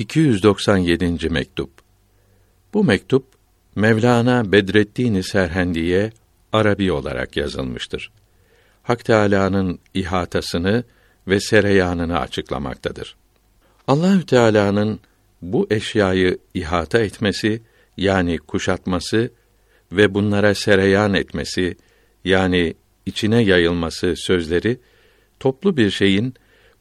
297. mektup. Bu mektup Mevlana Bedreddin Serhendi'ye Arabi olarak yazılmıştır. Hak Teâlâ'nın ihatasını ve sereyanını açıklamaktadır. Allahü Teala'nın bu eşyayı ihata etmesi yani kuşatması ve bunlara sereyan etmesi yani içine yayılması sözleri toplu bir şeyin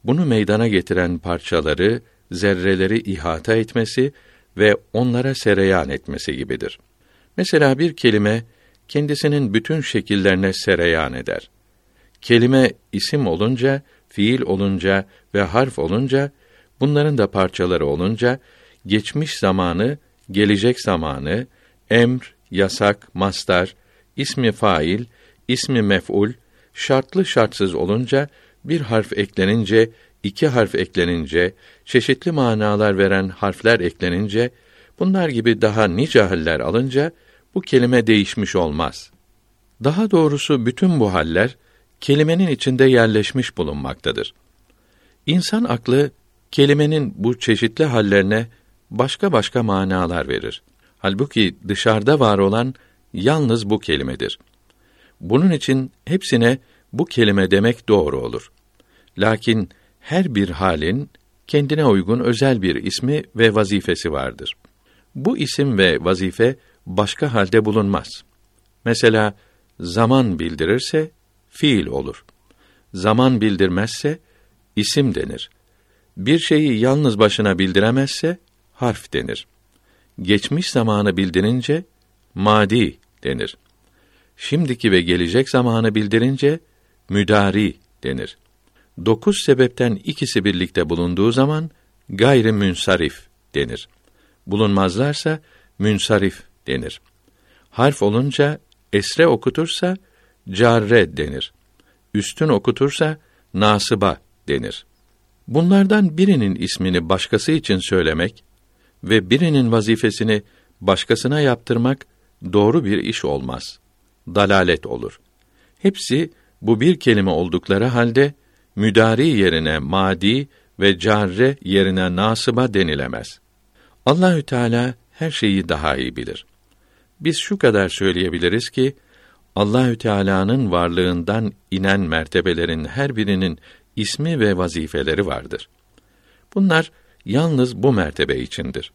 bunu meydana getiren parçaları, zerreleri ihata etmesi ve onlara sereyan etmesi gibidir. Mesela bir kelime kendisinin bütün şekillerine sereyan eder. Kelime isim olunca, fiil olunca ve harf olunca, bunların da parçaları olunca geçmiş zamanı, gelecek zamanı, emr, yasak, mastar, ismi fail, ismi mef'ul, şartlı şartsız olunca bir harf eklenince, iki harf eklenince, çeşitli manalar veren harfler eklenince, bunlar gibi daha nice haller alınca bu kelime değişmiş olmaz. Daha doğrusu bütün bu haller kelimenin içinde yerleşmiş bulunmaktadır. İnsan aklı kelimenin bu çeşitli hallerine başka başka manalar verir. Halbuki dışarıda var olan yalnız bu kelimedir. Bunun için hepsine bu kelime demek doğru olur. Lakin her bir halin kendine uygun özel bir ismi ve vazifesi vardır. Bu isim ve vazife başka halde bulunmaz. Mesela zaman bildirirse fiil olur. Zaman bildirmezse isim denir. Bir şeyi yalnız başına bildiremezse harf denir. Geçmiş zamanı bildirince madi denir. Şimdiki ve gelecek zamanı bildirince müdari denir. Dokuz sebepten ikisi birlikte bulunduğu zaman gayri münsarif denir. Bulunmazlarsa münsarif denir. Harf olunca esre okutursa carre denir. Üstün okutursa nasıba denir. Bunlardan birinin ismini başkası için söylemek ve birinin vazifesini başkasına yaptırmak doğru bir iş olmaz. Dalalet olur. Hepsi bu bir kelime oldukları halde müdari yerine madi ve carre yerine nasıba denilemez. Allahü Teala her şeyi daha iyi bilir. Biz şu kadar söyleyebiliriz ki Allahü Teala'nın varlığından inen mertebelerin her birinin ismi ve vazifeleri vardır. Bunlar yalnız bu mertebe içindir.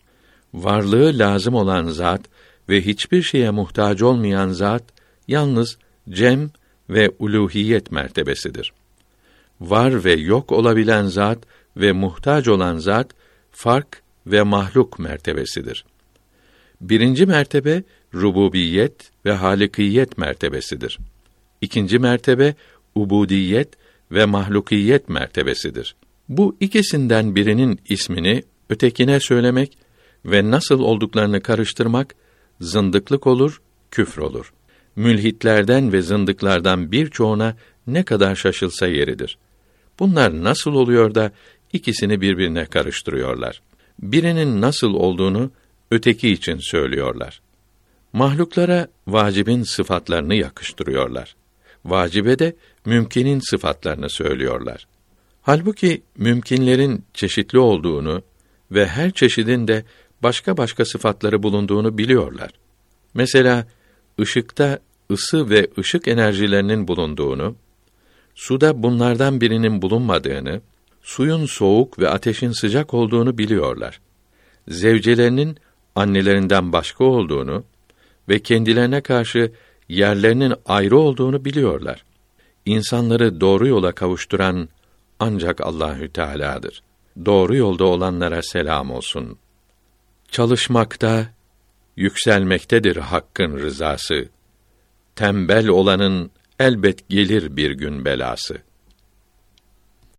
Varlığı lazım olan zat ve hiçbir şeye muhtaç olmayan zat yalnız cem ve uluhiyet mertebesidir. Var ve yok olabilen zat ve muhtaç olan zat fark ve mahluk mertebesidir. Birinci mertebe rububiyet ve halikiyet mertebesidir. İkinci mertebe ubudiyet ve mahlukiyet mertebesidir. Bu ikisinden birinin ismini ötekine söylemek ve nasıl olduklarını karıştırmak zındıklık olur, küfür olur. Mülhitlerden ve zındıklardan birçoğuna ne kadar şaşılsa yeridir. Bunlar nasıl oluyor da ikisini birbirine karıştırıyorlar? Birinin nasıl olduğunu öteki için söylüyorlar. Mahluklara vacibin sıfatlarını yakıştırıyorlar. Vacibe de mümkinin sıfatlarını söylüyorlar. Halbuki mümkinlerin çeşitli olduğunu ve her çeşidin de başka başka sıfatları bulunduğunu biliyorlar. Mesela ışıkta ısı ve ışık enerjilerinin bulunduğunu, suda bunlardan birinin bulunmadığını, suyun soğuk ve ateşin sıcak olduğunu biliyorlar. Zevcelerinin annelerinden başka olduğunu ve kendilerine karşı yerlerinin ayrı olduğunu biliyorlar. İnsanları doğru yola kavuşturan ancak Allahü Teala'dır. Doğru yolda olanlara selam olsun. Çalışmakta, yükselmektedir hakkın rızası. Tembel olanın elbet gelir bir gün belası.''